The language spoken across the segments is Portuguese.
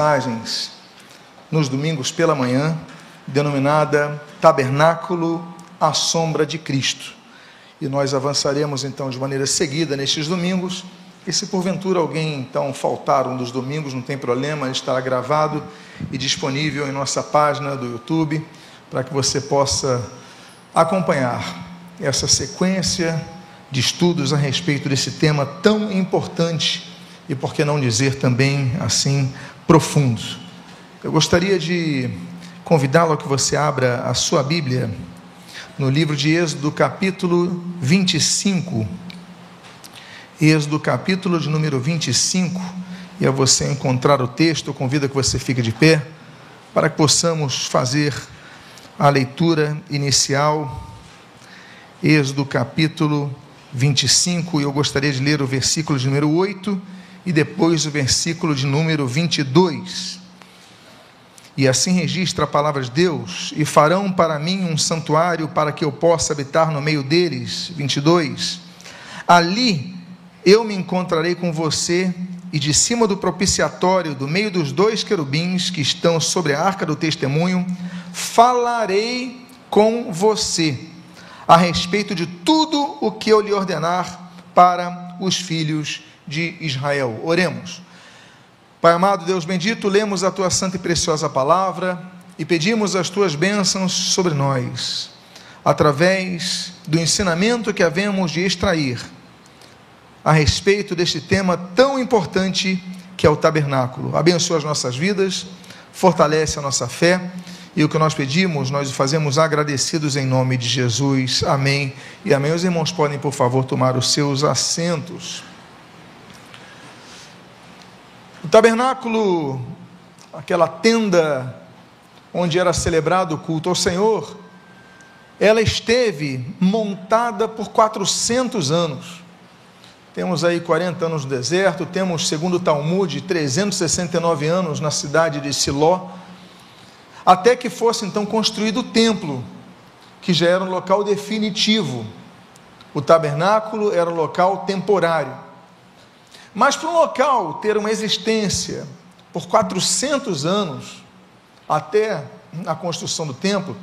mensagens nos domingos pela manhã, denominada Tabernáculo à Sombra de Cristo. E nós avançaremos então de maneira seguida nestes domingos. E se porventura alguém então faltar um dos domingos, não tem problema, estará gravado e disponível em nossa página do YouTube para que você possa acompanhar essa sequência de estudos a respeito desse tema tão importante e, por que não dizer também assim, profundo. Eu gostaria de convidá-lo a que você abra a sua Bíblia no livro de Êxodo, capítulo 25. Êxodo, capítulo de número 25. E a você encontrar o texto, eu convido a que você fique de pé para que possamos fazer a leitura inicial. Êxodo, capítulo 25, e eu gostaria de ler o versículo de número 8 e depois o versículo de número 22. E assim registra a palavra de Deus: E farão para mim um santuário para que eu possa habitar no meio deles. 22. Ali eu me encontrarei com você, e de cima do propiciatório, do meio dos dois querubins que estão sobre a arca do testemunho, falarei com você a respeito de tudo o que eu lhe ordenar para os filhos de Israel. Oremos. Pai amado, Deus bendito, lemos a tua santa e preciosa palavra e pedimos as tuas bênçãos sobre nós, através do ensinamento que havemos de extrair a respeito deste tema tão importante que é o tabernáculo. Abençoa as nossas vidas, fortalece a nossa fé e o que nós pedimos, nós o fazemos agradecidos em nome de Jesus. Amém. E amém. Os irmãos podem, por favor, tomar os seus assentos. O tabernáculo, aquela tenda onde era celebrado o culto ao Senhor, ela esteve montada por 400 anos. Temos aí 40 anos no deserto, temos, segundo o Talmud, 369 anos na cidade de Siló até que fosse então construído o templo, que já era um local definitivo. O tabernáculo era um local temporário. Mas para um local ter uma existência por 400 anos, até a construção do templo,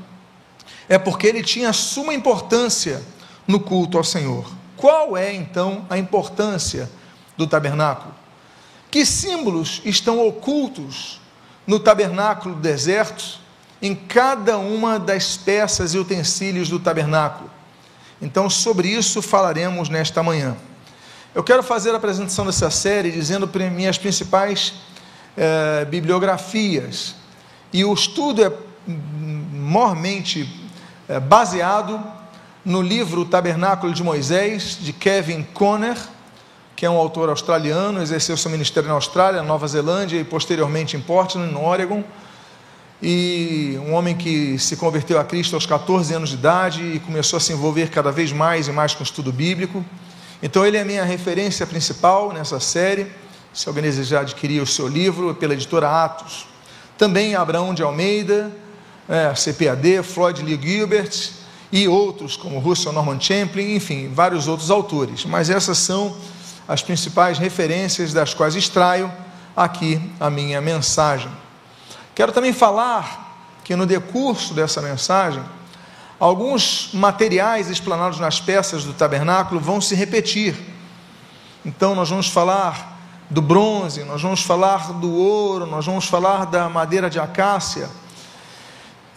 é porque ele tinha suma importância no culto ao Senhor. Qual é então a importância do tabernáculo? Que símbolos estão ocultos no tabernáculo do deserto, em cada uma das peças e utensílios do tabernáculo. Então, sobre isso falaremos nesta manhã. Eu quero fazer a apresentação dessa série dizendo minhas principais eh, bibliografias. E o estudo é mormente eh, baseado no livro Tabernáculo de Moisés, de Kevin Conner, que é um autor australiano, exerceu seu ministério na Austrália, Nova Zelândia e posteriormente em Portland, no Oregon. E um homem que se converteu a Cristo aos 14 anos de idade e começou a se envolver cada vez mais e mais com o estudo bíblico. Então, ele é a minha referência principal nessa série. Se alguém desejar adquirir o seu livro, é pela editora Atos. Também Abraão de Almeida, é, CPAD, Floyd Lee Gilbert e outros, como Russell Norman Champlin, enfim, vários outros autores. Mas essas são as principais referências das quais extraio aqui a minha mensagem. Quero também falar que no decurso dessa mensagem, alguns materiais explanados nas peças do tabernáculo vão se repetir. Então, nós vamos falar do bronze, nós vamos falar do ouro, nós vamos falar da madeira de acácia.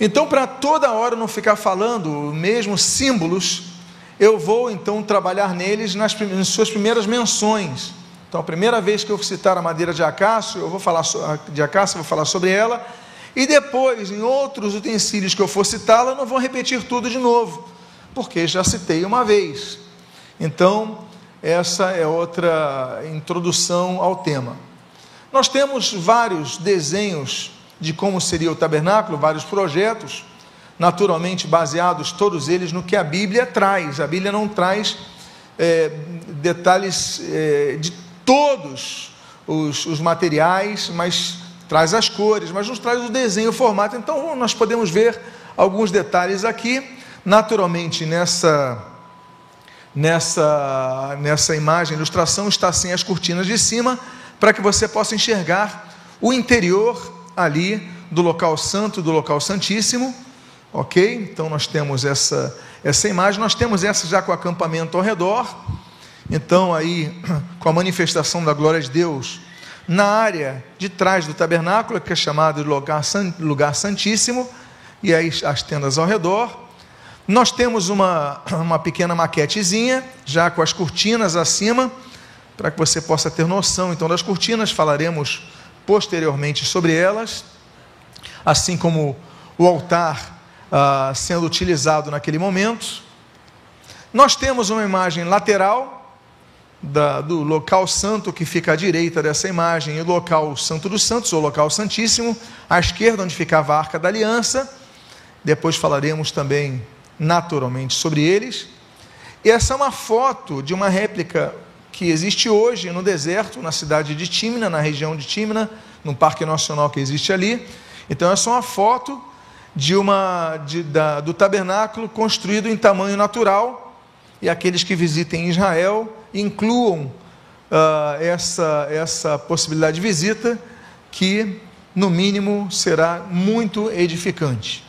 Então, para toda hora não ficar falando mesmos símbolos, eu vou então trabalhar neles nas, nas suas primeiras menções. Então, a primeira vez que eu citar a madeira de acácio, eu vou falar de acácio, vou falar sobre ela, e depois, em outros utensílios que eu for citá-la, não vou repetir tudo de novo, porque já citei uma vez. Então, essa é outra introdução ao tema. Nós temos vários desenhos de como seria o tabernáculo, vários projetos naturalmente baseados todos eles no que a Bíblia traz. A Bíblia não traz é, detalhes é, de todos os, os, materiais, mas traz as cores, mas nos traz o desenho, o formato. Então nós podemos ver alguns detalhes aqui. Naturalmente, nessa, nessa, nessa imagem, ilustração, está assim as cortinas de cima, para que você possa enxergar o interior ali do local santo, do local santíssimo, ok? Então nós temos essa, essa imagem, nós temos essa já com o acampamento ao redor, então aí com a manifestação da glória de Deus na área de trás do tabernáculo, que é chamado de lugar, santíssimo, e aí as tendas ao redor. Nós temos uma, uma pequena maquetezinha, já com as cortinas acima, para que você possa ter noção então das cortinas, falaremos posteriormente sobre elas, assim como o altar ah, sendo utilizado naquele momento. Nós temos uma imagem lateral da, do local santo que fica à direita dessa imagem, e o local santo dos santos, ou local santíssimo, à esquerda, onde ficava a arca da aliança. Depois falaremos também naturalmente sobre eles. E essa é uma foto de uma réplica que existe hoje no deserto, na cidade de Timna, na região de Timna, no parque nacional que existe ali. Então, é uma foto de uma de, da, do tabernáculo construído em tamanho natural. E aqueles que visitem Israel incluam uh, essa, essa possibilidade de visita, que, no mínimo, será muito edificante.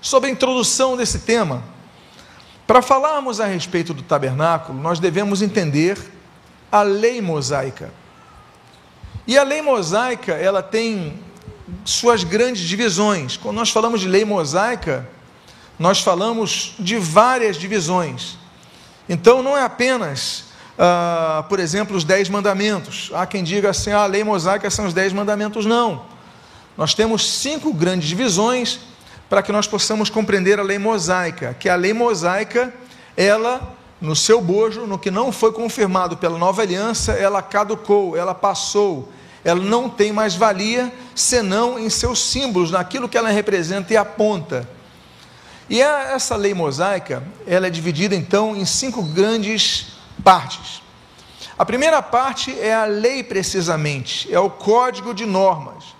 Sobre a introdução desse tema, para falarmos a respeito do tabernáculo, nós devemos entender a lei mosaica. E a lei mosaica, ela tem suas grandes divisões. Quando nós falamos de lei mosaica, nós falamos de várias divisões. Então não é apenas, ah, por exemplo, os dez mandamentos. Há quem diga assim, ah, a lei mosaica são os dez mandamentos. Não. Nós temos cinco grandes divisões para que nós possamos compreender a lei mosaica, que a lei mosaica, ela, no seu bojo, no que não foi confirmado pela nova aliança, ela caducou, ela passou, ela não tem mais valia senão em seus símbolos, naquilo que ela representa e aponta. E essa lei mosaica, ela é dividida então em cinco grandes partes. A primeira parte é a lei precisamente, é o código de normas.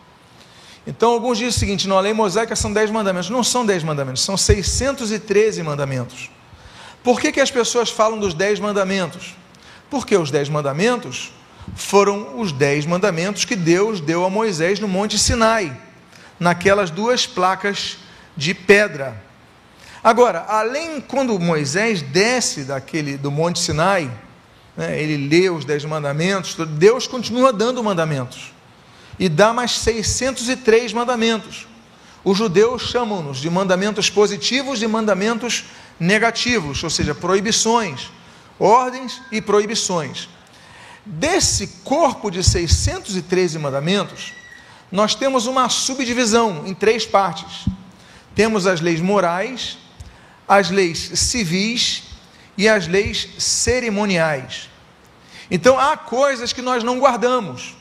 Então alguns dizem o seguinte, não, a lei mosaica são dez mandamentos. Não são dez mandamentos, são 613 mandamentos. Por que, que as pessoas falam dos dez mandamentos? Porque os dez mandamentos foram os dez mandamentos que Deus deu a Moisés no Monte Sinai, naquelas duas placas de pedra. Agora, além quando Moisés desce daquele do Monte Sinai, né, ele lê os dez mandamentos, Deus continua dando mandamentos e dá mais 603 mandamentos. Os judeus chamam-nos de mandamentos positivos e mandamentos negativos, ou seja, proibições, ordens e proibições. Desse corpo de 613 mandamentos, nós temos uma subdivisão em três partes. Temos as leis morais, as leis civis e as leis cerimoniais. Então há coisas que nós não guardamos.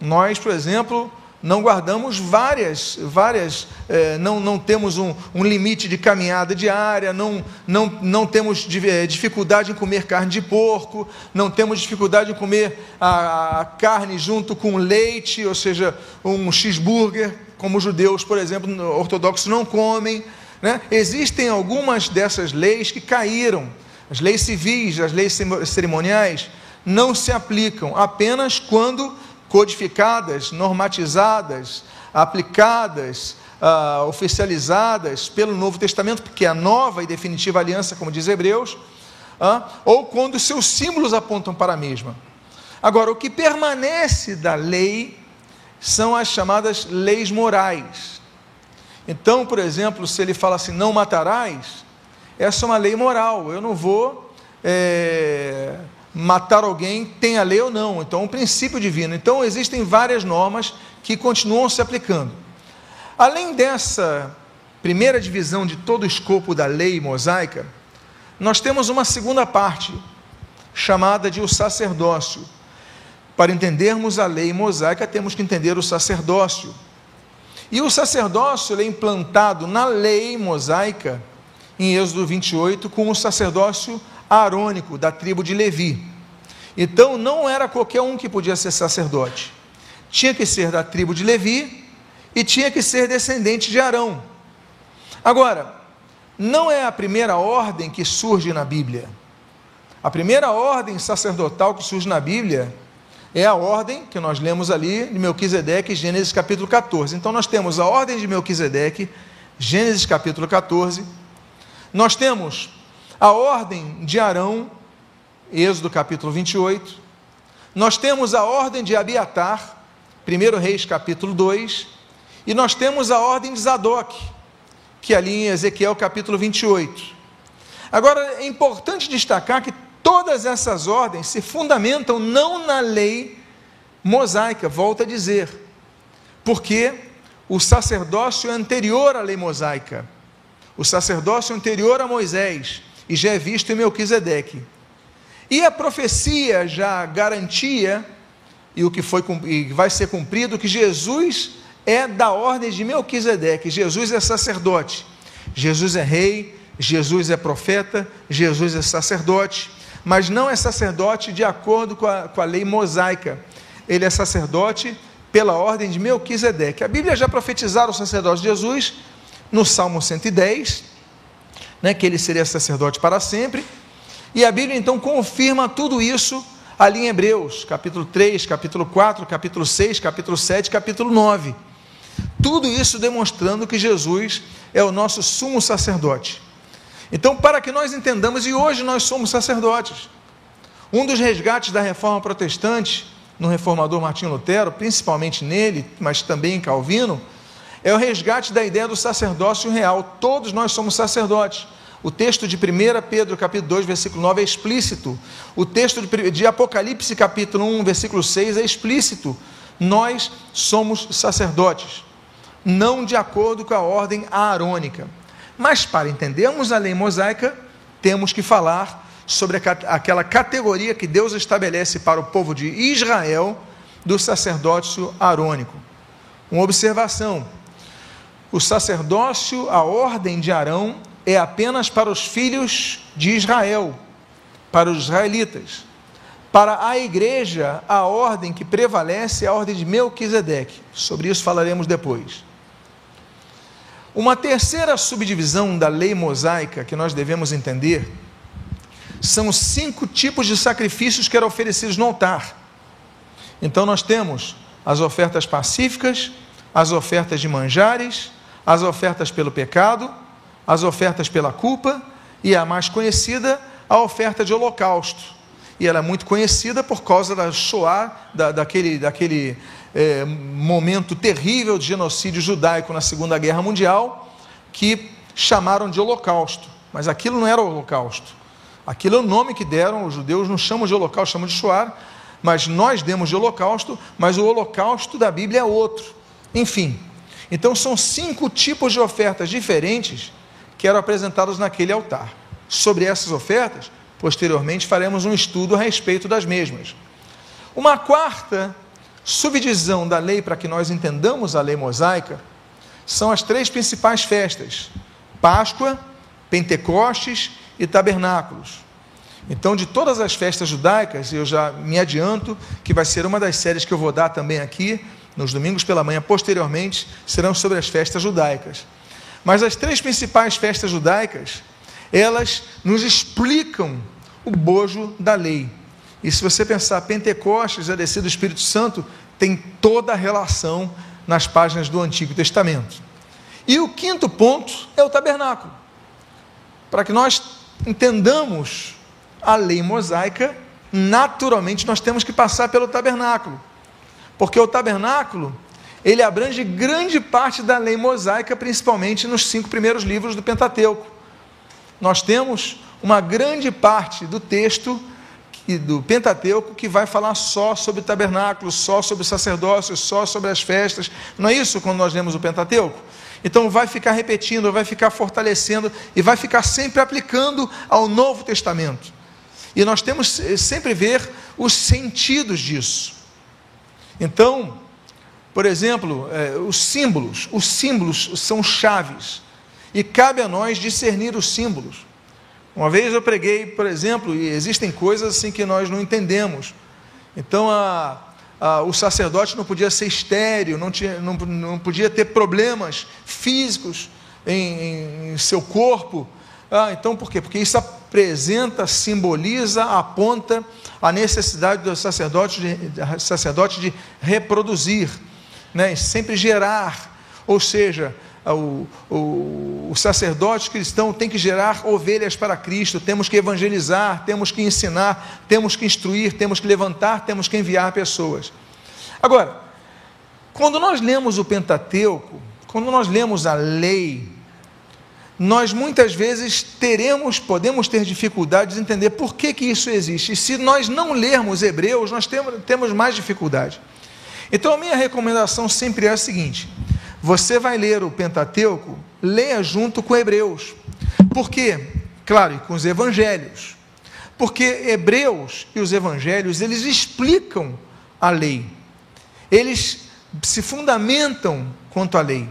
Nós, por exemplo, não guardamos várias, várias, eh, não, não temos um, um, limite de caminhada diária, não, não, não temos eh, dificuldade em comer carne de porco, não temos dificuldade em comer a, a carne junto com leite, ou seja, um cheeseburger, como os judeus, por exemplo, ortodoxos não comem. Né? Existem algumas dessas leis que caíram. As leis civis, as leis cerimoniais, não se aplicam apenas quando codificadas, normatizadas, aplicadas, uh, oficializadas pelo Novo Testamento, porque é a nova e definitiva aliança, como diz Hebreus, uh, ou quando seus símbolos apontam para a mesma. Agora, o que permanece da lei são as chamadas leis morais. Então, por exemplo, se ele fala assim, não matarás, essa é uma lei moral. Eu não vou é, matar alguém, tem a lei ou não. Então, é um princípio divino. Então, existem várias normas que continuam se aplicando. Além dessa primeira divisão de todo o escopo da lei mosaica, nós temos uma segunda parte, chamada de o sacerdócio. Para entendermos a lei mosaica, temos que entender o sacerdócio. E o sacerdócio é implantado na lei mosaica, em Êxodo 28, com o sacerdócio arônico da tribo de Levi. Então não era qualquer um que podia ser sacerdote. Tinha que ser da tribo de Levi e tinha que ser descendente de Arão. Agora, não é a primeira ordem que surge na Bíblia. A primeira ordem sacerdotal que surge na Bíblia é a ordem que nós lemos ali de Melquisedeque, Gênesis capítulo 14. Então nós temos a ordem de Melquisedeque, Gênesis capítulo 14. Nós temos a ordem de Arão, Êxodo capítulo 28. Nós temos a ordem de Abiatar, 1 Reis capítulo 2. E nós temos a ordem de Zadok, que é ali em Ezequiel capítulo 28. Agora é importante destacar que todas essas ordens se fundamentam não na lei mosaica, volta a dizer, porque o sacerdócio é anterior à lei mosaica, o sacerdócio é anterior a Moisés, e já é visto em Melquisedeque. E a profecia já garantia, e o que foi e vai ser cumprido, que Jesus é da ordem de Melquisedeque, Jesus é sacerdote, Jesus é rei, Jesus é profeta, Jesus é sacerdote, mas não é sacerdote de acordo com a, com a lei mosaica, ele é sacerdote pela ordem de Melquisedeque. A Bíblia já profetizaram o sacerdote de Jesus no Salmo 110, né, que ele seria sacerdote para sempre, e a Bíblia então confirma tudo isso ali em Hebreus, capítulo 3, capítulo 4, capítulo 6, capítulo 7, capítulo 9. Tudo isso demonstrando que Jesus é o nosso sumo sacerdote. Então, para que nós entendamos, e hoje nós somos sacerdotes, um dos resgates da reforma protestante, no reformador Martinho Lutero, principalmente nele, mas também em Calvino, é o resgate da ideia do sacerdócio real. Todos nós somos sacerdotes. O texto de 1 Pedro, capítulo 2, versículo 9 é explícito. O texto de Apocalipse, capítulo 1, versículo 6 é explícito. Nós somos sacerdotes, não de acordo com a ordem aarônica. Mas para entendermos a lei mosaica, temos que falar sobre aquela categoria que Deus estabelece para o povo de Israel do sacerdócio arônico. Uma observação: o sacerdócio, a ordem de Arão, é apenas para os filhos de Israel, para os israelitas. Para a igreja, a ordem que prevalece é a ordem de Melquisedeque. Sobre isso falaremos depois. Uma terceira subdivisão da lei mosaica que nós devemos entender são os cinco tipos de sacrifícios que eram oferecidos no altar. Então nós temos as ofertas pacíficas, as ofertas de manjares, as ofertas pelo pecado, as ofertas pela culpa e a mais conhecida, a oferta de holocausto. E ela é muito conhecida por causa da Shoah, da, daquele, daquele é, momento terrível de genocídio judaico na Segunda Guerra Mundial, que chamaram de holocausto. Mas aquilo não era holocausto. Aquilo é o nome que deram, os judeus não chamam de holocausto, chamam de Shoah, mas nós demos de holocausto, mas o holocausto da Bíblia é outro. Enfim, então são cinco tipos de ofertas diferentes que eram apresentados naquele altar. Sobre essas ofertas, posteriormente faremos um estudo a respeito das mesmas. Uma quarta subdivisão da lei para que nós entendamos a lei mosaica são as três principais festas: Páscoa, Pentecostes e Tabernáculos. Então, de todas as festas judaicas, eu já me adianto que vai ser uma das séries que eu vou dar também aqui, nos domingos pela manhã, posteriormente, serão sobre as festas judaicas. Mas as três principais festas judaicas, elas nos explicam o bojo da lei. E se você pensar Pentecostes, a descida do Espírito Santo, tem toda a relação nas páginas do Antigo Testamento. E o quinto ponto é o tabernáculo. Para que nós entendamos a lei mosaica, naturalmente nós temos que passar pelo tabernáculo. Porque o tabernáculo, ele abrange grande parte da lei mosaica, principalmente nos cinco primeiros livros do Pentateuco. Nós temos uma grande parte do texto do Pentateuco que vai falar só sobre o tabernáculo, só sobre o sacerdócio, só sobre as festas. Não é isso quando nós lemos o Pentateuco? Então vai ficar repetindo, vai ficar fortalecendo e vai ficar sempre aplicando ao Novo Testamento. E nós temos eh, sempre ver os sentidos disso. Então, por exemplo, é, os símbolos, os símbolos são chaves. E cabe a nós discernir os símbolos. Uma vez eu preguei, por exemplo, e existem coisas assim que nós não entendemos. Então a, a, o sacerdote não podia ser estéreo, não, tinha, não, não podia ter problemas físicos em, em, seu corpo. Ah, então por quê? Porque isso apresenta, simboliza, aponta a necessidade do sacerdote de, sacerdote de reproduzir, né? sempre gerar, ou seja, o, o, o, sacerdote cristão tem que gerar ovelhas para Cristo, temos que evangelizar, temos que ensinar, temos que instruir, temos que levantar, temos que enviar pessoas. Agora, quando nós lemos o Pentateuco, quando nós lemos a lei, nós muitas vezes teremos, podemos ter dificuldades de entender por que, que isso existe. E se nós não lermos Hebreus, nós temos, temos mais dificuldade. Então a minha recomendação sempre é a seguinte: você vai ler o Pentateuco, leia junto com Hebreus. Por quê? Claro, e com os evangelhos. Porque Hebreus e os evangelhos, eles explicam a lei. Eles se fundamentam quanto à lei.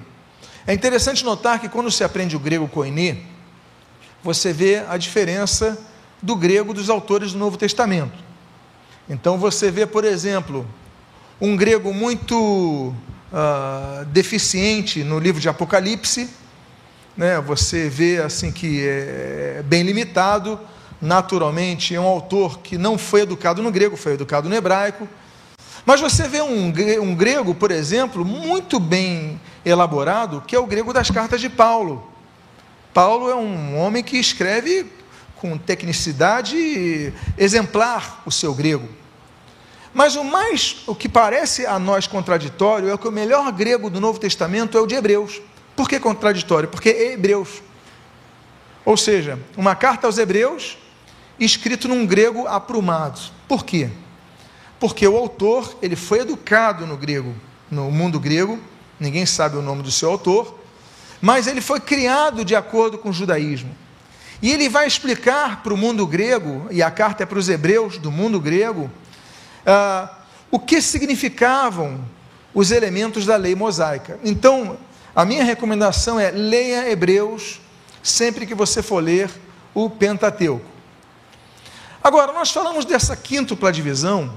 É interessante notar que quando se aprende o grego koiné, você vê a diferença do grego dos autores do Novo Testamento. Então você vê, por exemplo, um grego muito uh, deficiente no livro de Apocalipse, né? Você vê assim que é bem limitado. Naturalmente, é um autor que não foi educado no grego, foi educado no hebraico. Mas você vê um, um grego, por exemplo, muito bem elaborado, que é o grego das cartas de Paulo. Paulo é um homem que escreve com tecnicidade exemplar o seu grego. Mas o mais, o que parece a nós contraditório é que o melhor grego do Novo Testamento é o de Hebreus. Por que contraditório? Porque é Hebreus. Ou seja, uma carta aos Hebreus escrito num grego aprumado. Por quê? porque o autor ele foi educado no grego, no mundo grego, ninguém sabe o nome do seu autor, mas ele foi criado de acordo com o judaísmo. E ele vai explicar para o mundo grego, e a carta é para os hebreus do mundo grego, ah, o que significavam os elementos da lei mosaica. Então, a minha recomendação é leia Hebreus sempre que você for ler o Pentateuco. Agora, nós falamos dessa quíntupla divisão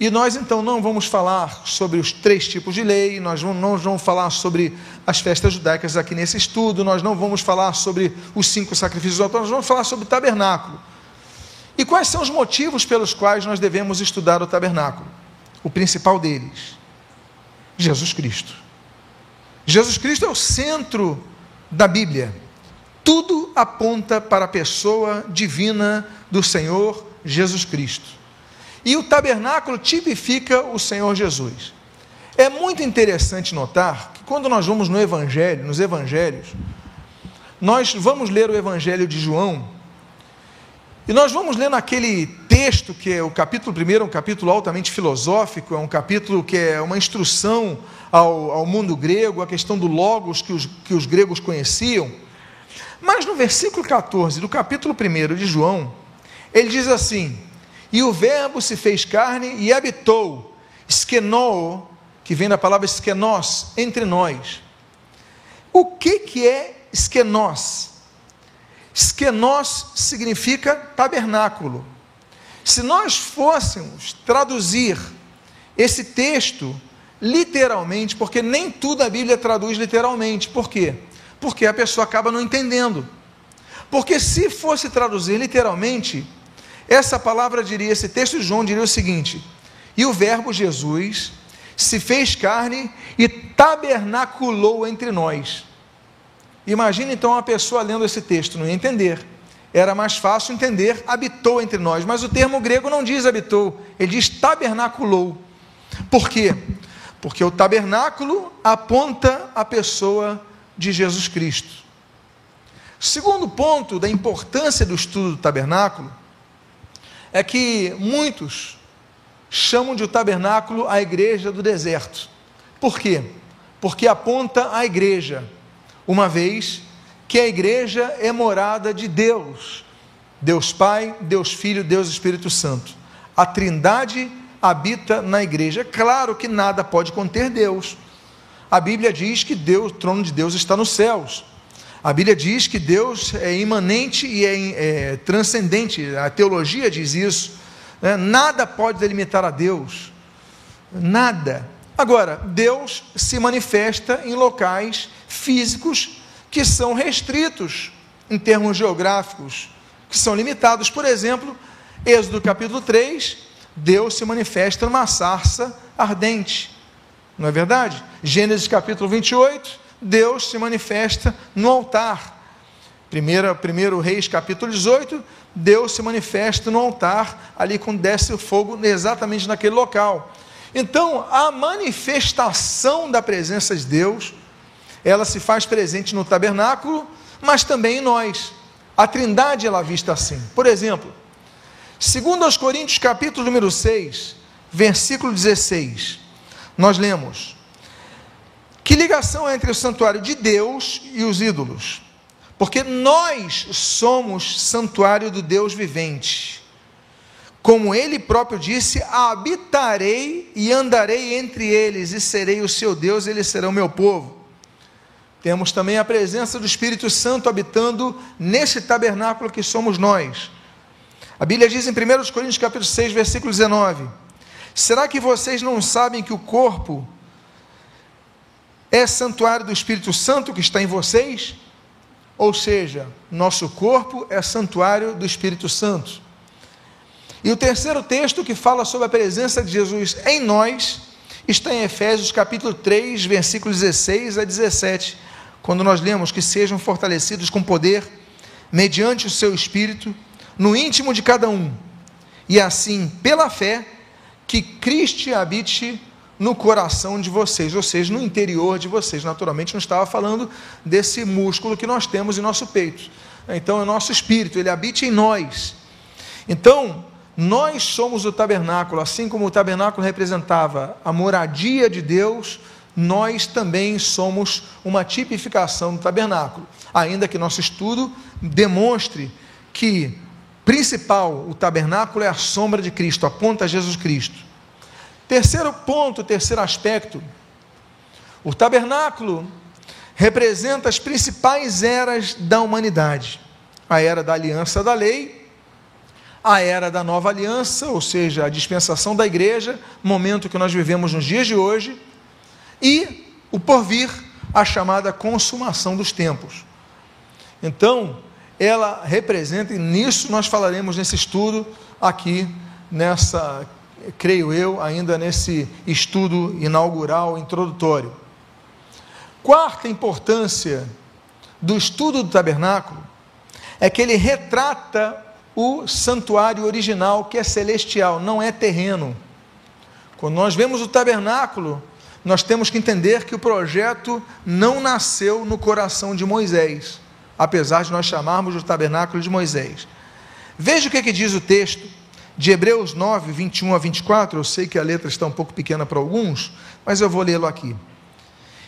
e nós então não vamos falar sobre os três tipos de lei, nós não vamos falar sobre as festas judaicas aqui nesse estudo, nós não vamos falar sobre os cinco sacrifícios autônomos, nós vamos falar sobre o tabernáculo. E quais são os motivos pelos quais nós devemos estudar o tabernáculo? O principal deles, Jesus Cristo. Jesus Cristo é o centro da Bíblia. Tudo aponta para a pessoa divina do Senhor Jesus Cristo. E o tabernáculo tipifica o Senhor Jesus. É muito interessante notar que quando nós vamos no Evangelho, nos Evangelhos, nós vamos ler o Evangelho de João, e nós vamos ler naquele texto que é o capítulo 1, é um capítulo altamente filosófico, é um capítulo que é uma instrução ao, ao mundo grego, a questão do logos que os, que os gregos conheciam. Mas no versículo 14 do capítulo 1 de João, ele diz assim: e o Verbo se fez carne e habitou, esquenó, que vem da palavra esquenós, entre nós. O que, que é esquenós? Esquenós significa tabernáculo. Se nós fôssemos traduzir esse texto literalmente, porque nem tudo a Bíblia traduz literalmente, por quê? Porque a pessoa acaba não entendendo. Porque se fosse traduzir literalmente, essa palavra diria, esse texto de João diria o seguinte: E o Verbo Jesus se fez carne e tabernaculou entre nós. Imagina então uma pessoa lendo esse texto, não ia entender. Era mais fácil entender, habitou entre nós. Mas o termo grego não diz habitou, ele diz tabernaculou. Por quê? Porque o tabernáculo aponta a pessoa de Jesus Cristo. Segundo ponto da importância do estudo do tabernáculo é que muitos chamam de tabernáculo a igreja do deserto. Por quê? Porque aponta a igreja, uma vez que a igreja é morada de Deus, Deus Pai, Deus Filho, Deus Espírito Santo. A Trindade habita na igreja. Claro que nada pode conter Deus. A Bíblia diz que Deus, o trono de Deus está nos céus. A Bíblia diz que Deus é imanente e é, é transcendente, a teologia diz isso. Né? Nada pode delimitar a Deus, nada. Agora, Deus se manifesta em locais físicos que são restritos em termos geográficos, que são limitados. Por exemplo, Êxodo capítulo 3, Deus se manifesta numa sarça ardente. Não é verdade? Gênesis capítulo 28, Deus se manifesta no altar. Primeiro, primeiro Reis capítulo 18, Deus se manifesta no altar, ali com desce o fogo exatamente naquele local. Então, a manifestação da presença de Deus, ela se faz presente no tabernáculo, mas também em nós. A Trindade ela é vista assim. Por exemplo, segundo aos Coríntios capítulo número 6, versículo 16, nós lemos: Que ligação há entre o santuário de Deus e os ídolos? Porque nós somos santuário do Deus vivente. Como ele próprio disse: habitarei e andarei entre eles, e serei o seu Deus, e eles serão meu povo. Temos também a presença do Espírito Santo habitando nesse tabernáculo que somos nós. A Bíblia diz em 1 Coríntios capítulo 6, versículo 19: Será que vocês não sabem que o corpo é santuário do Espírito Santo que está em vocês? Ou seja, nosso corpo é santuário do Espírito Santo. E o terceiro texto que fala sobre a presença de Jesus em nós está em Efésios capítulo 3, versículos 16 a 17, quando nós lemos que sejam fortalecidos com poder mediante o seu espírito no íntimo de cada um, e assim, pela fé, que Cristo habite no coração de vocês, ou seja, no interior de vocês. Naturalmente, não estava falando desse músculo que nós temos em nosso peito. Então, é o nosso espírito, ele habita em nós. Então, nós somos o tabernáculo, assim como o tabernáculo representava a moradia de Deus, nós também somos uma tipificação do tabernáculo, ainda que nosso estudo demonstre que principal, o tabernáculo é a sombra de Cristo, aponta a Jesus Cristo. Terceiro ponto, terceiro aspecto, o tabernáculo representa as principais eras da humanidade: a era da aliança da lei a era da nova aliança, ou seja, a dispensação da igreja, momento que nós vivemos nos dias de hoje, e o porvir, a chamada consumação dos tempos. Então, ela representa, e nisso nós falaremos nesse estudo aqui, nessa, creio eu, ainda nesse estudo inaugural, introdutório. Quarta importância do estudo do tabernáculo é que ele retrata o santuário original, que é celestial, não é terreno. Quando nós vemos o tabernáculo, nós temos que entender que o projeto não nasceu no coração de Moisés, apesar de nós chamarmos o tabernáculo de Moisés. Veja o que, é que diz o texto de Hebreus 9, 21 a 24. Eu sei que a letra está um pouco pequena para alguns, mas eu vou lê-lo aqui.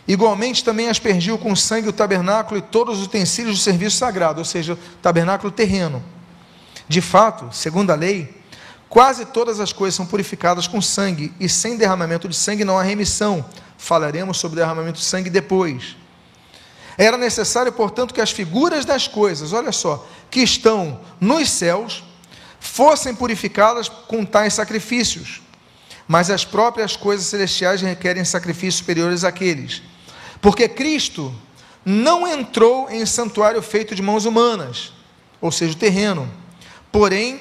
Igualmente também aspergiu com sangue o tabernáculo e todos os utensílios do serviço sagrado, ou seja, tabernáculo terreno de fato, segundo a lei, quase todas as coisas são purificadas com sangue, e sem derramamento de sangue não há remissão. Falaremos sobre derramamento de sangue depois. Era necessário, portanto, que as figuras das coisas, olha só, que estão nos céus, fossem purificadas com tais sacrifícios. Mas as próprias coisas celestiais requerem sacrifícios superiores àqueles. Porque Cristo não entrou em santuário feito de mãos humanas, ou seja, o terreno porém,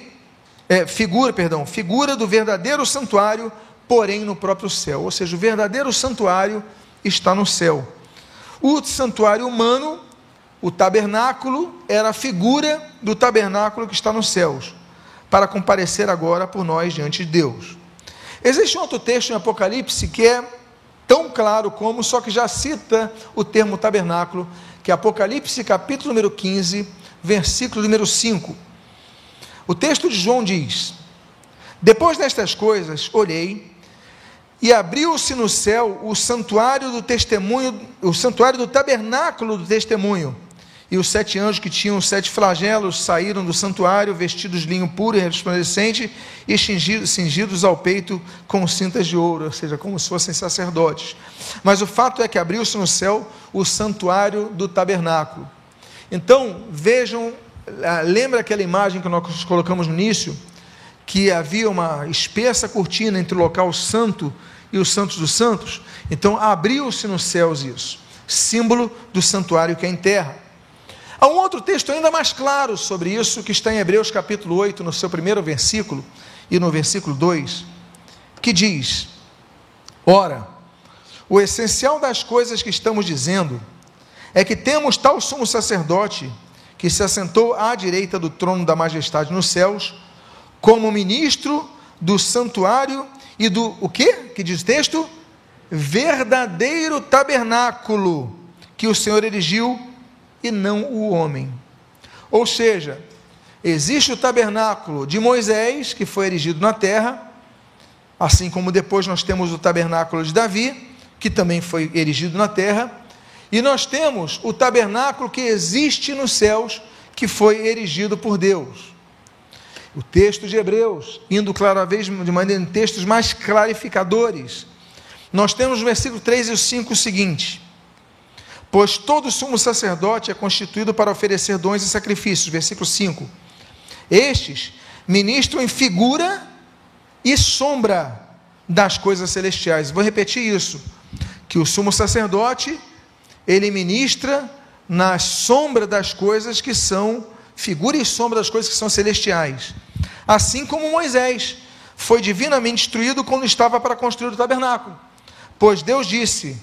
é, figura, perdão, figura do verdadeiro santuário, porém no próprio céu. Ou seja, o verdadeiro santuário está no céu. O santuário humano, o tabernáculo, era a figura do tabernáculo que está nos céus, para comparecer agora por nós diante de Deus. Existe um outro texto em Apocalipse que é tão claro como, só que já cita o termo tabernáculo, que é Apocalipse capítulo número 15, versículo número 5 o texto de João diz: Depois destas coisas, olhei, e abriu-se no céu o santuário do testemunho, o santuário do tabernáculo do testemunho. E os sete anjos que tinham sete flagelos saíram do santuário, vestidos de linho puro e resplandecente, e cingidos ao peito com cintas de ouro, ou seja, como se fossem sacerdotes. Mas o fato é que abriu-se no céu o santuário do tabernáculo. Então, vejam lembra aquela imagem que nós colocamos no início? Que havia uma espessa cortina entre o local santo e os santos dos santos? Então abriu-se nos céus isso, símbolo do santuário que é em terra. Há um outro texto ainda mais claro sobre isso, que está em Hebreus capítulo 8, no seu primeiro versículo e no versículo 2, que diz: Ora, o essencial das coisas que estamos dizendo é que temos tal sumo sacerdote que se assentou à direita do trono da majestade nos céus, como ministro do santuário e do o que? Que diz o texto? Verdadeiro tabernáculo que o Senhor erigiu e não o homem. Ou seja, existe o tabernáculo de Moisés, que foi erigido na terra, assim como depois nós temos o tabernáculo de Davi, que também foi erigido na terra, e nós temos o tabernáculo que existe nos céus, que foi erigido por Deus. O texto de Hebreus, indo claro vez de maneira em textos mais clarificadores, nós temos no versículo 3 e 5 o seguinte: Pois todo sumo sacerdote é constituído para oferecer dons e sacrifícios, versículo 5. Estes ministram em figura e sombra das coisas celestiais. Vou repetir isso: que o sumo sacerdote ele ministra na sombra das coisas que são, figura e sombra das coisas que são celestiais. Assim como Moisés foi divinamente instruído quando estava para construir o tabernáculo. Pois Deus disse: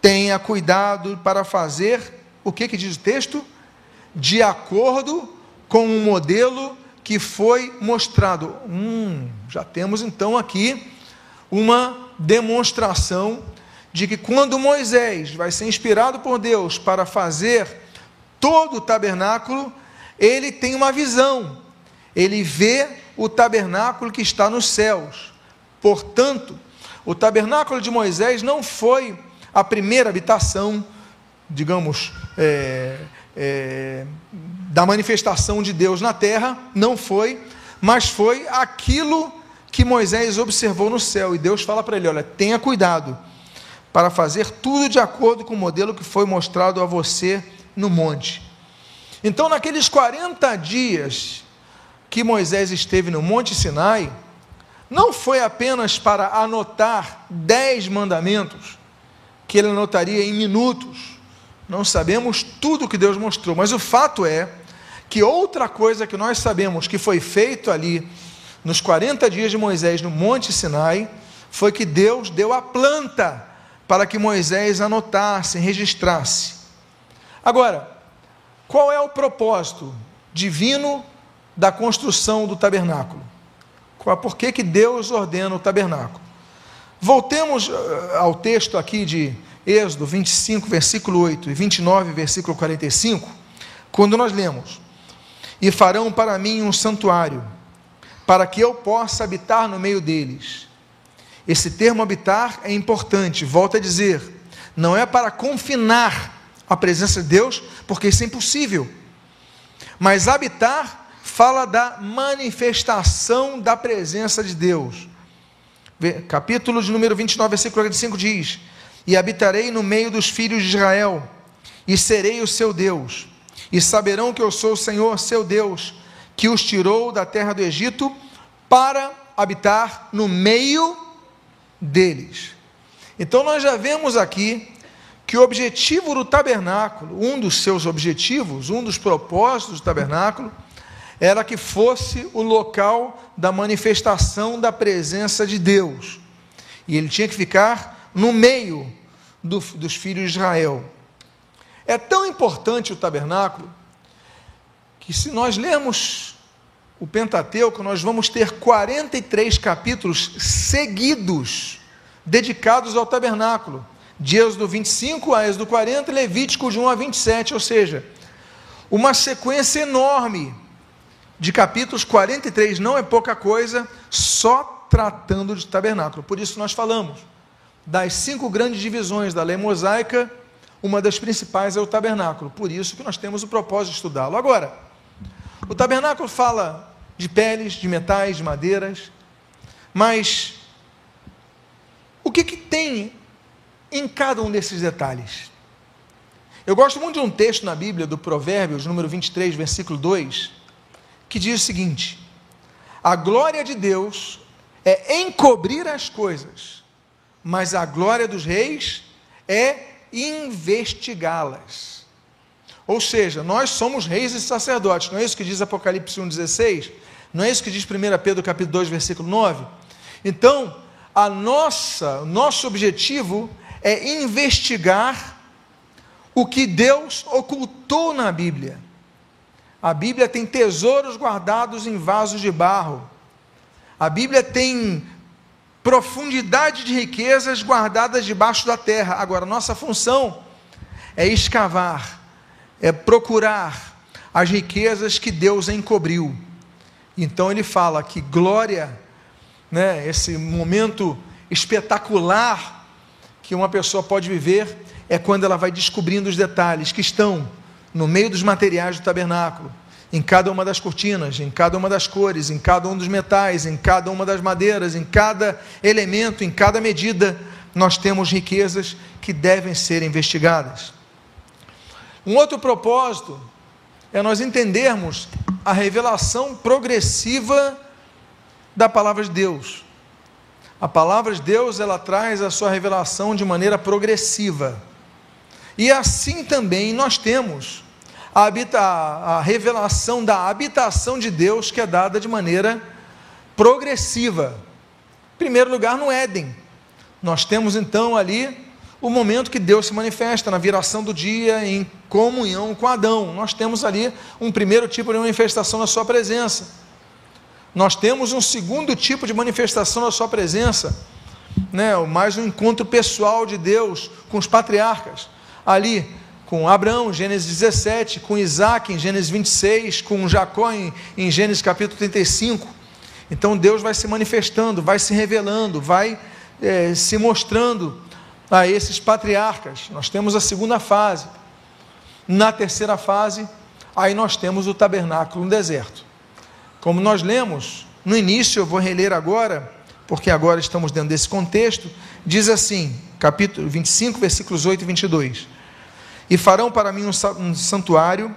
tenha cuidado para fazer o que, que diz o texto? De acordo com o modelo que foi mostrado. Hum, já temos então aqui uma demonstração de que quando Moisés vai ser inspirado por Deus para fazer todo o tabernáculo, ele tem uma visão, ele vê o tabernáculo que está nos céus. Portanto, o tabernáculo de Moisés não foi a primeira habitação, digamos, é, é, da manifestação de Deus na terra, não foi, mas foi aquilo que Moisés observou no céu. E Deus fala para ele: olha, tenha cuidado para fazer tudo de acordo com o modelo que foi mostrado a você no monte. Então, naqueles 40 dias que Moisés esteve no Monte Sinai, não foi apenas para anotar dez mandamentos, que ele anotaria em minutos. Não sabemos tudo que Deus mostrou, mas o fato é que outra coisa que nós sabemos que foi feito ali nos 40 dias de Moisés no Monte Sinai foi que Deus deu a planta para que Moisés anotasse, registrasse. Agora, qual é o propósito divino da construção do tabernáculo? Por que, que Deus ordena o tabernáculo? Voltemos eh, ao texto aqui de Êxodo 25, versículo 8 e 29, versículo 45, quando nós lemos: E farão para mim um santuário, para que eu possa habitar no meio deles esse termo habitar é importante, volto a dizer, não é para confinar a presença de Deus, porque isso é impossível. Mas habitar fala da manifestação da presença de Deus. Capítulo de número 29, versículo 45 diz: E habitarei no meio dos filhos de Israel, e serei o seu Deus, e saberão que eu sou o Senhor, seu Deus, que os tirou da terra do Egito para habitar no meio deles. Então nós já vemos aqui que o objetivo do tabernáculo, um dos seus objetivos, um dos propósitos do tabernáculo, era que fosse o local da manifestação da presença de Deus. E ele tinha que ficar no meio do, dos filhos de Israel. É tão importante o tabernáculo que, se nós lermos o Pentateuco, nós vamos ter 43 capítulos seguidos dedicados ao tabernáculo. De Êxodo 25 a Êxodo 40, Levítico de 1 a 27, ou seja, uma sequência enorme de capítulos 43, não é pouca coisa, só tratando de tabernáculo. Por isso nós falamos das cinco grandes divisões da lei mosaica, uma das principais é o tabernáculo. Por isso que nós temos o propósito de estudá-lo. Agora, o tabernáculo fala de peles, de metais, de madeiras, mas o que, que tem em cada um desses detalhes? Eu gosto muito de um texto na Bíblia, do Provérbios, número 23, versículo 2, que diz o seguinte: A glória de Deus é encobrir as coisas, mas a glória dos reis é investigá-las. Ou seja, nós somos reis e sacerdotes. Não é isso que diz Apocalipse 1,16? Não é isso que diz 1 Pedro capítulo 2, versículo 9? Então, a nossa, nosso objetivo é investigar o que Deus ocultou na Bíblia. A Bíblia tem tesouros guardados em vasos de barro. A Bíblia tem profundidade de riquezas guardadas debaixo da terra. Agora, nossa função é escavar, é procurar as riquezas que Deus encobriu. Então ele fala que glória, né, esse momento espetacular que uma pessoa pode viver é quando ela vai descobrindo os detalhes que estão no meio dos materiais do tabernáculo, em cada uma das cortinas, em cada uma das cores, em cada um dos metais, em cada uma das madeiras, em cada elemento, em cada medida, nós temos riquezas que devem ser investigadas. Um outro propósito é nós entendermos a revelação progressiva da palavra de Deus. A palavra de Deus, ela traz a sua revelação de maneira progressiva. E assim também nós temos a, habita, a revelação da habitação de Deus que é dada de maneira progressiva. Em primeiro lugar, no Éden. Nós temos então ali o momento que Deus se manifesta na viração do dia em comunhão com Adão. Nós temos ali um primeiro tipo de manifestação da sua presença. Nós temos um segundo tipo de manifestação da sua presença, né, mais um encontro pessoal de Deus com os patriarcas. Ali com Abraão, Gênesis 17, com Isaac, em Gênesis 26, com Jacó, em, em Gênesis capítulo 35. Então Deus vai se manifestando, vai se revelando, vai é, se mostrando a esses patriarcas. Nós temos a segunda fase. Na terceira fase, aí nós temos o tabernáculo no deserto. Como nós lemos no início, eu vou reler agora, porque agora estamos dentro desse contexto, diz assim, capítulo 25, versículos 8 e 22 e farão para mim um santuário,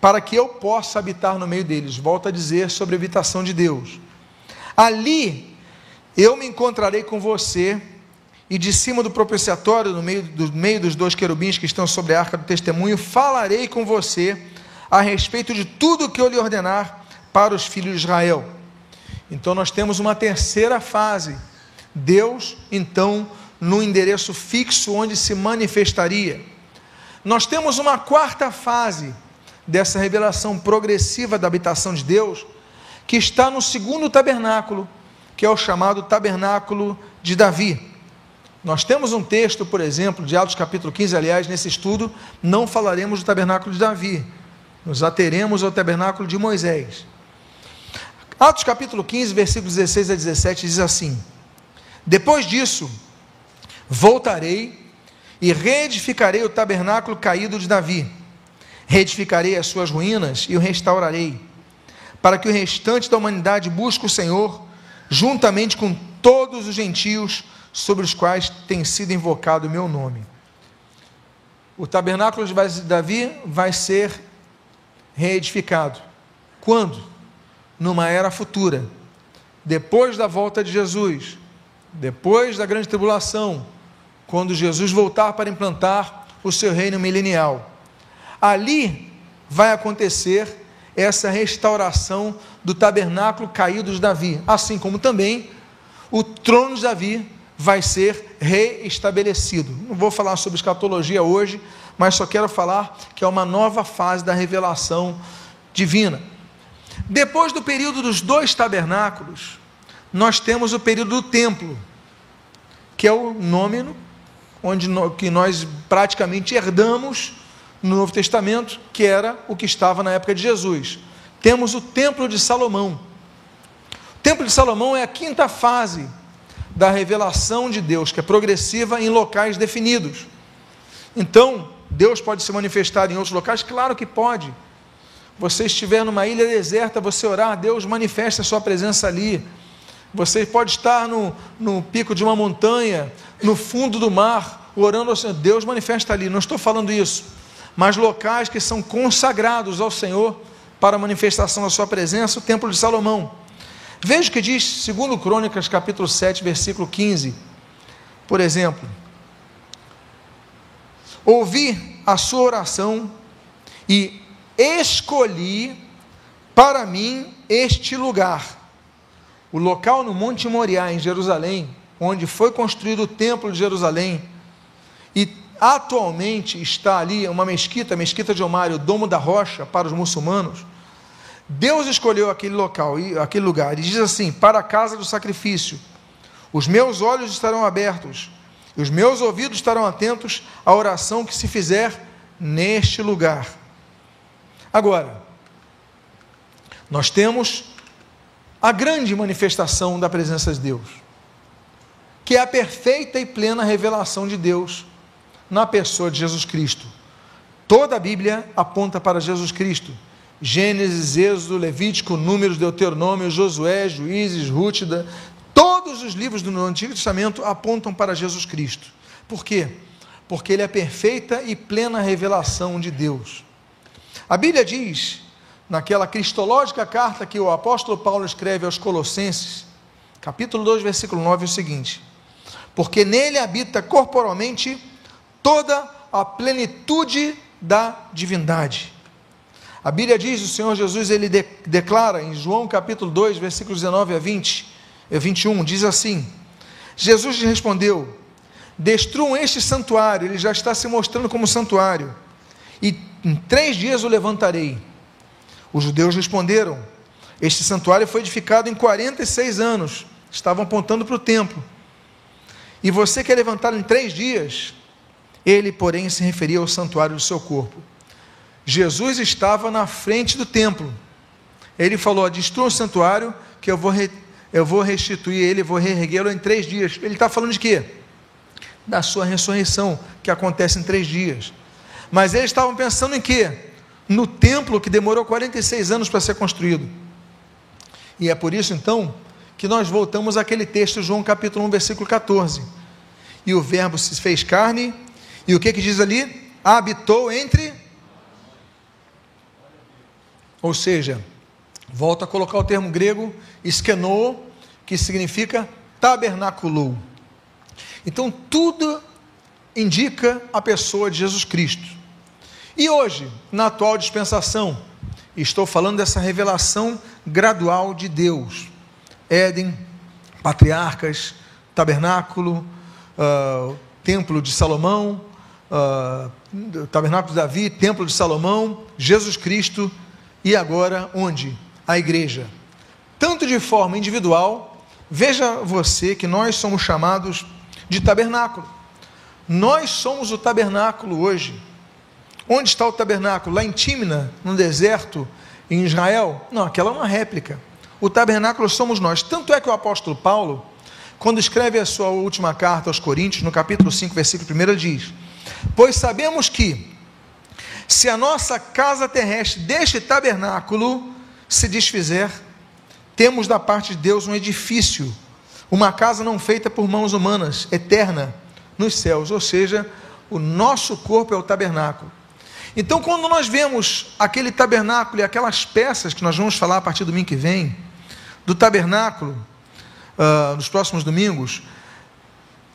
para que eu possa habitar no meio deles. Volto a dizer sobre a habitação de Deus. Ali eu me encontrarei com você, e de cima do propiciatório, no meio, do meio dos dois querubins que estão sobre a arca do testemunho, falarei com você a respeito de tudo que eu lhe ordenar para os filhos de Israel. Então nós temos uma terceira fase. Deus, então, no endereço fixo onde se manifestaria. Nós temos uma quarta fase dessa revelação progressiva da habitação de Deus, que está no segundo tabernáculo, que é o chamado tabernáculo de Davi. Nós temos um texto, por exemplo, de Atos capítulo 15, aliás, nesse estudo, não falaremos do tabernáculo de Davi, nos ateremos ao tabernáculo de Moisés. Atos capítulo 15, versículos 16 a 17 diz assim: Depois disso, voltarei e reedificarei o tabernáculo caído de Davi. Reedificarei as suas ruínas e o restaurarei, para que o restante da humanidade busque o Senhor, juntamente com todos os gentios sobre os quais tem sido invocado o meu nome. O tabernáculo de Davi vai ser reedificado. Quando? Numa era futura. Depois da volta de Jesus, depois da grande tribulação, quando Jesus voltar para implantar o seu reino milenial. Ali vai acontecer essa restauração do tabernáculo caído de Davi, assim como também o trono de Davi vai ser reestabelecido. Não vou falar sobre escatologia hoje, mas só quero falar que é uma nova fase da revelação divina. Depois do período dos dois tabernáculos, nós temos o período do templo, que é o nome onde que nós praticamente herdamos no Novo Testamento, que era o que estava na época de Jesus. Temos o Templo de Salomão. O Templo de Salomão é a quinta fase da revelação de Deus, que é progressiva em locais definidos. Então, Deus pode se manifestar em outros locais? Claro que pode. Você estiver numa ilha deserta, você orar, Deus manifesta a sua presença ali. Você pode estar no, no pico de uma montanha, no fundo do mar, orando ao Senhor. Deus manifesta ali, não estou falando isso. Mas locais que são consagrados ao Senhor para manifestação da sua presença, o Templo de Salomão. Veja o que diz, segundo Crônicas, capítulo 7, versículo 15. Por exemplo, ouvi a sua oração e escolhi para mim este lugar. O local no Monte Moriá, em Jerusalém, onde foi construído o Templo de Jerusalém, e atualmente está ali uma mesquita, a mesquita de Omar, o Domo da Rocha, para os muçulmanos. Deus escolheu aquele local, aquele lugar, e diz assim: para a casa do sacrifício, os meus olhos estarão abertos, e os meus ouvidos estarão atentos à oração que se fizer neste lugar. Agora, nós temos a grande manifestação da presença de Deus, que é a perfeita e plena revelação de Deus na pessoa de Jesus Cristo. Toda a Bíblia aponta para Jesus Cristo. Gênesis, Êxodo, Levítico, Números, Deuteronômio, Josué, Juízes, Rútida, todos os livros do Antigo Testamento apontam para Jesus Cristo. Por quê? Porque ele é a perfeita e plena revelação de Deus. A Bíblia diz, naquela cristológica carta que o apóstolo Paulo escreve aos Colossenses, capítulo 2, versículo 9, o seguinte: Porque nele habita corporalmente toda a plenitude da divindade. A Bíblia diz, o Senhor Jesus, ele de, declara em João capítulo 2, versículos 19 a 20, 21, diz assim: Jesus lhe respondeu: Destruam este santuário, ele já está se mostrando como santuário, e em três dias o levantarei. Os judeus responderam: Este santuário foi edificado em 46 anos, estavam apontando para o templo. E você quer levantá-lo em três dias? Ele, porém, se referia ao santuário do seu corpo. Jesus estava na frente do templo. Ele falou: Destrua o santuário, que eu vou, re, eu vou restituir ele, vou reerguê-lo em três dias. Ele está falando de quê? Da sua ressurreição, que acontece em três dias. Mas eles estavam pensando em quê? No templo que demorou 46 anos para ser construído. E é por isso, então, que nós voltamos àquele texto, João capítulo 1, versículo 14. E o Verbo se fez carne e o que, que diz ali? Habitou entre. Ou seja, volta a colocar o termo grego esquenou, que significa tabernaculou. Então tudo indica a pessoa de Jesus Cristo. E hoje, na atual dispensação, estou falando dessa revelação gradual de Deus. Éden, patriarcas, tabernáculo, uh, templo de Salomão, uh, tabernáculo de Davi, templo de Salomão, Jesus Cristo e agora onde? A igreja. Tanto de forma individual, veja você que nós somos chamados de tabernáculo. Nós somos o tabernáculo hoje. Onde está o tabernáculo? Lá em Tímina, no deserto, em Israel? Não, aquela é uma réplica. O tabernáculo somos nós. Tanto é que o apóstolo Paulo, quando escreve a sua última carta aos Coríntios, no capítulo 5, versículo 1, diz: Pois sabemos que, se a nossa casa terrestre deste tabernáculo se desfizer, temos da parte de Deus um edifício, uma casa não feita por mãos humanas, eterna, nos céus, ou seja, o nosso corpo é o tabernáculo. Então, quando nós vemos aquele tabernáculo e aquelas peças que nós vamos falar a partir do domingo que vem, do tabernáculo, uh, nos próximos domingos,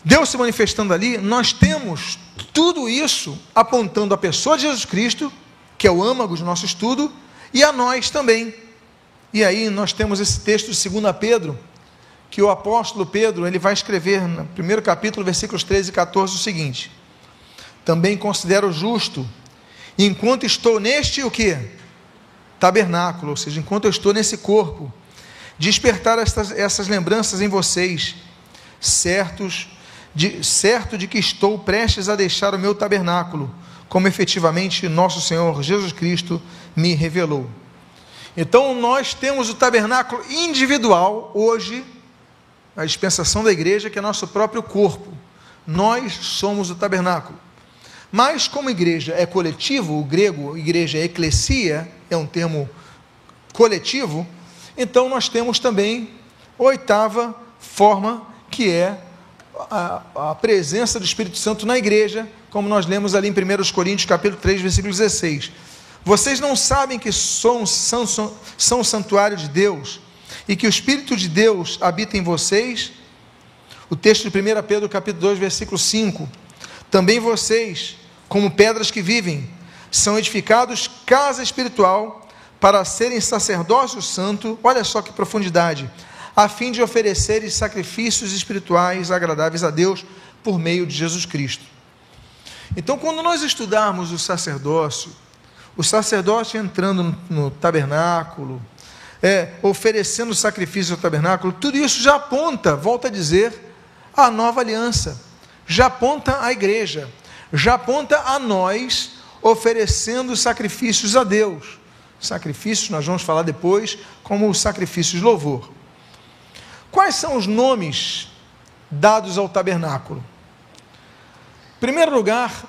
Deus se manifestando ali, nós temos tudo isso apontando a pessoa de Jesus Cristo, que é o âmago do nosso estudo, e a nós também. E aí nós temos esse texto de 2 Pedro, que o apóstolo Pedro ele vai escrever no primeiro capítulo, versículos 13 e 14, o seguinte: Também considero justo, enquanto estou neste o que? Tabernáculo, ou seja, enquanto eu estou nesse corpo, despertar essas, essas lembranças em vocês, certos de, certo de que estou prestes a deixar o meu tabernáculo, como efetivamente nosso Senhor Jesus Cristo me revelou. Então nós temos o tabernáculo individual hoje, a dispensação da igreja, que é nosso próprio corpo. Nós somos o tabernáculo. Mas como igreja é coletivo, o grego igreja é eclesia, é um termo coletivo, então nós temos também oitava forma, que é a, a, presença do Espírito Santo na igreja, como nós lemos ali em 1 Coríntios capítulo 3, versículo 16. Vocês não sabem que são, são, são, o santuário de Deus e que o Espírito de Deus habita em vocês? O texto de 1 Pedro capítulo 2, versículo 5. Também vocês, como pedras que vivem, são edificados casa espiritual para serem sacerdócio santo, olha só que profundidade, a fim de oferecerem sacrifícios espirituais agradáveis a Deus por meio de Jesus Cristo. Então, quando nós estudarmos o sacerdócio, o sacerdote entrando no, tabernáculo, é, oferecendo sacrifício ao tabernáculo, tudo isso já aponta, volta a dizer, a nova aliança, já aponta a igreja, já aponta a nós oferecendo sacrifícios a Deus. Sacrifícios, nós vamos falar depois, como sacrifícios de louvor. Quais são os nomes dados ao tabernáculo? Em primeiro lugar,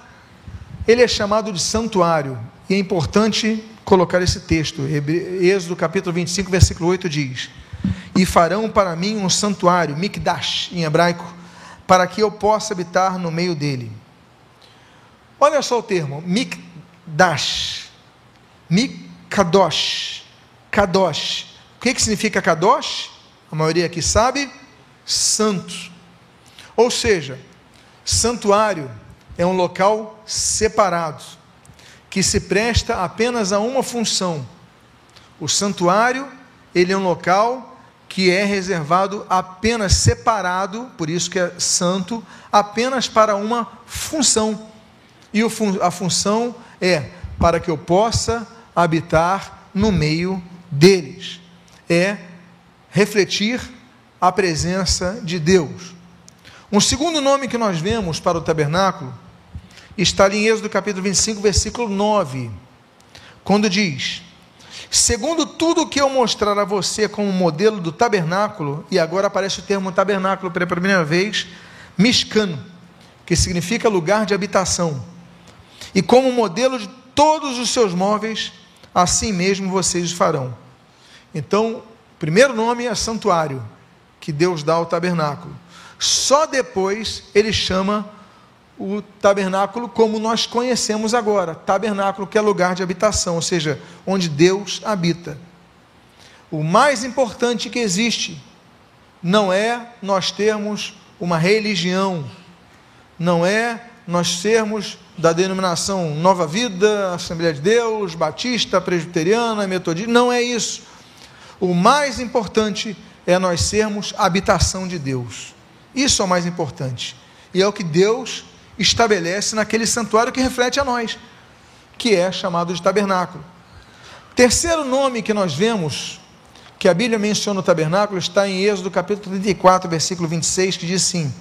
ele é chamado de santuário, e é importante colocar esse texto. Êxodo capítulo 25, versículo 8 diz: E farão para mim um santuário, mikdash em hebraico, para que eu possa habitar no meio dele. Olha só o termo, mikdash, mikadosh, kadosh. O que, que significa kadosh? A maioria aqui sabe, santo. Ou seja, santuário é um local separado que se presta apenas a uma função. O santuário, ele é um local que é reservado apenas separado, por isso que é santo, apenas para uma função. E a função é para que eu possa habitar no meio deles. É refletir a presença de Deus. Um segundo nome que nós vemos para o tabernáculo está em Êxodo capítulo 25, versículo 9, quando diz: Segundo tudo que eu mostrar a você como modelo do tabernáculo, e agora aparece o termo tabernáculo pela primeira vez, Mishcano, que significa lugar de habitação, e como modelo de todos os seus móveis, assim mesmo vocês farão. Então, o primeiro nome é santuário, que Deus dá ao tabernáculo. Só depois ele chama o tabernáculo como nós conhecemos agora. Tabernáculo que é lugar de habitação, ou seja, onde Deus habita. O mais importante que existe não é nós termos uma religião, não é nós sermos da denominação Nova Vida, Assembleia de Deus, Batista, Presbiteriana, Metodista, não é isso. O mais importante é nós sermos habitação de Deus. Isso é o mais importante. E é o que Deus estabelece naquele santuário que reflete a nós, que é chamado de tabernáculo. Terceiro nome que nós vemos, que a Bíblia menciona o tabernáculo, está em Êxodo capítulo 34, versículo 26, que diz assim: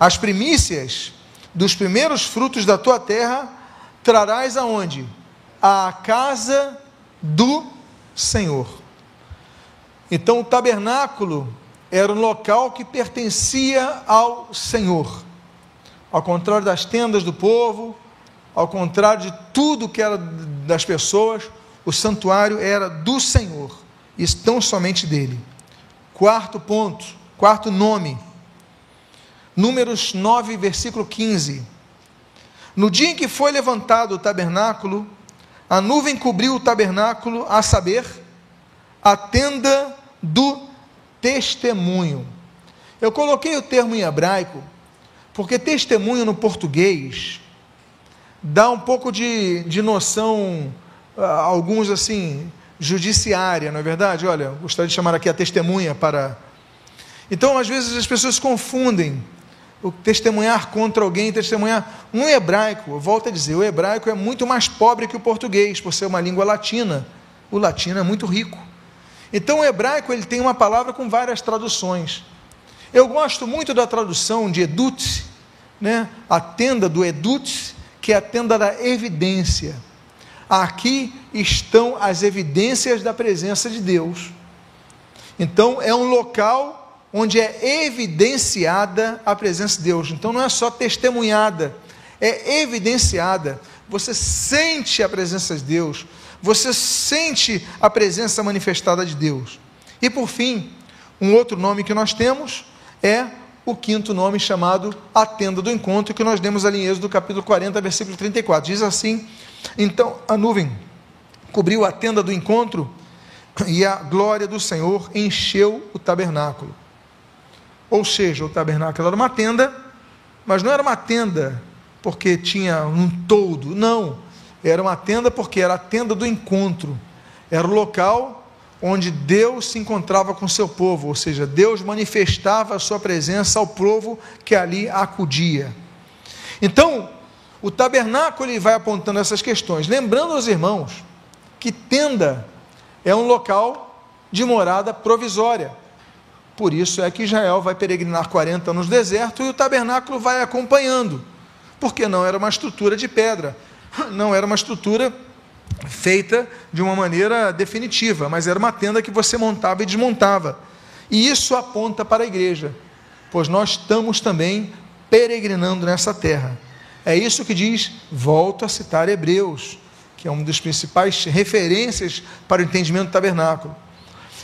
As primícias dos primeiros frutos da tua terra trarás aonde? À casa do Senhor. Então o tabernáculo era um local que pertencia ao Senhor ao contrário das tendas do povo, ao contrário de tudo que era das pessoas, o santuário era do Senhor, e tão somente dele. Quarto ponto, quarto nome, Números 9, versículo 15. No dia em que foi levantado o tabernáculo, a nuvem cobriu o tabernáculo, a saber, a tenda do testemunho. Eu coloquei o termo em hebraico porque testemunho no português dá um pouco de, de noção, uh, alguns assim, judiciária, não é verdade? Olha, gostaria de chamar aqui a testemunha para. Então, às vezes, as pessoas confundem o testemunhar contra alguém, testemunhar. Um hebraico, eu volto a dizer, o hebraico é muito mais pobre que o português, por ser uma língua latina. O latino é muito rico. Então, o hebraico ele tem uma palavra com várias traduções. Eu gosto muito da tradução de Edut, né? a tenda do Edut, que é a tenda da evidência. Aqui estão as evidências da presença de Deus. Então, é um local onde é evidenciada a presença de Deus. Então, não é só testemunhada, é evidenciada. Você sente a presença de Deus, você sente a presença manifestada de Deus. E por fim, um outro nome que nós temos é o quinto nome chamado a tenda do encontro, que nós demos ali em Êxodo capítulo 40, versículo 34. Diz assim: Então a nuvem cobriu a tenda do encontro e a glória do Senhor encheu o tabernáculo. Ou seja, o tabernáculo era uma tenda, mas não era uma tenda porque tinha um todo, não. Era uma tenda porque era a tenda do encontro. Era o local onde Deus se encontrava com seu povo, ou seja, Deus manifestava a sua presença ao povo que ali acudia. Então, o tabernáculo ele vai apontando essas questões, lembrando aos irmãos que tenda é um local de morada provisória. Por isso é que Israel vai peregrinar 40 anos no deserto e o tabernáculo vai acompanhando, porque não era uma estrutura de pedra, não era uma estrutura feita de uma maneira definitiva, mas era uma tenda que você montava e desmontava. E isso aponta para a igreja, pois nós estamos também peregrinando nessa terra. É isso que diz, volto a citar Hebreus, que é uma das principais referências para o entendimento do tabernáculo.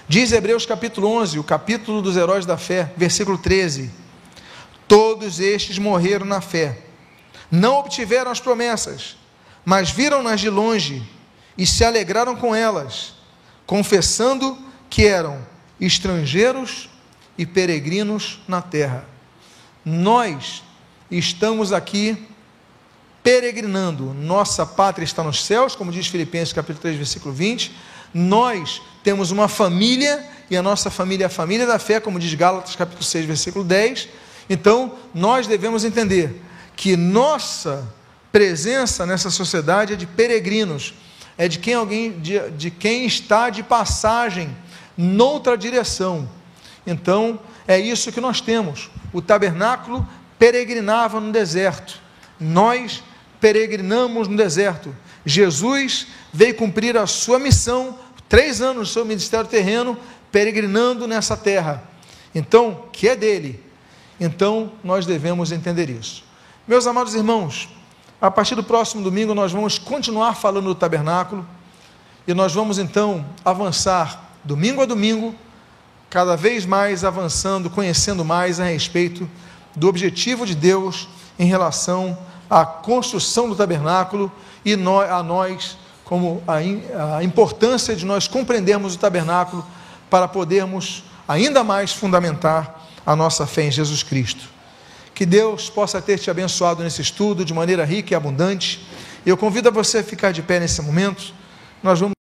Diz Hebreus capítulo 11, o capítulo dos heróis da fé, versículo 13: Todos estes morreram na fé, não obtiveram as promessas, mas viram-nas de longe e se alegraram com elas, confessando que eram estrangeiros e peregrinos na terra. Nós estamos aqui peregrinando. Nossa pátria está nos céus, como diz Filipenses capítulo 3, versículo 20. Nós temos uma família, e a nossa família é a família da fé, como diz Gálatas capítulo 6, versículo 10. Então, nós devemos entender que nossa presença nessa sociedade é de peregrinos, é de quem alguém de, de quem está de passagem noutra direção. Então, é isso que nós temos. O tabernáculo peregrinava no deserto. Nós peregrinamos no deserto. Jesus veio cumprir a sua missão, três anos do seu ministério terreno, peregrinando nessa terra. Então, que é dele. Então, nós devemos entender isso. Meus amados irmãos, a partir do próximo domingo nós vamos continuar falando do tabernáculo e nós vamos então avançar domingo a domingo, cada vez mais avançando, conhecendo mais a respeito do objetivo de Deus em relação a construção do tabernáculo e a nós, como a importância de nós compreendermos o tabernáculo para podermos ainda mais fundamentar a nossa fé em Jesus Cristo. Que Deus possa ter te abençoado nesse estudo de maneira rica e abundante. Eu convido a você a ficar de pé nesse momento. Nós vamos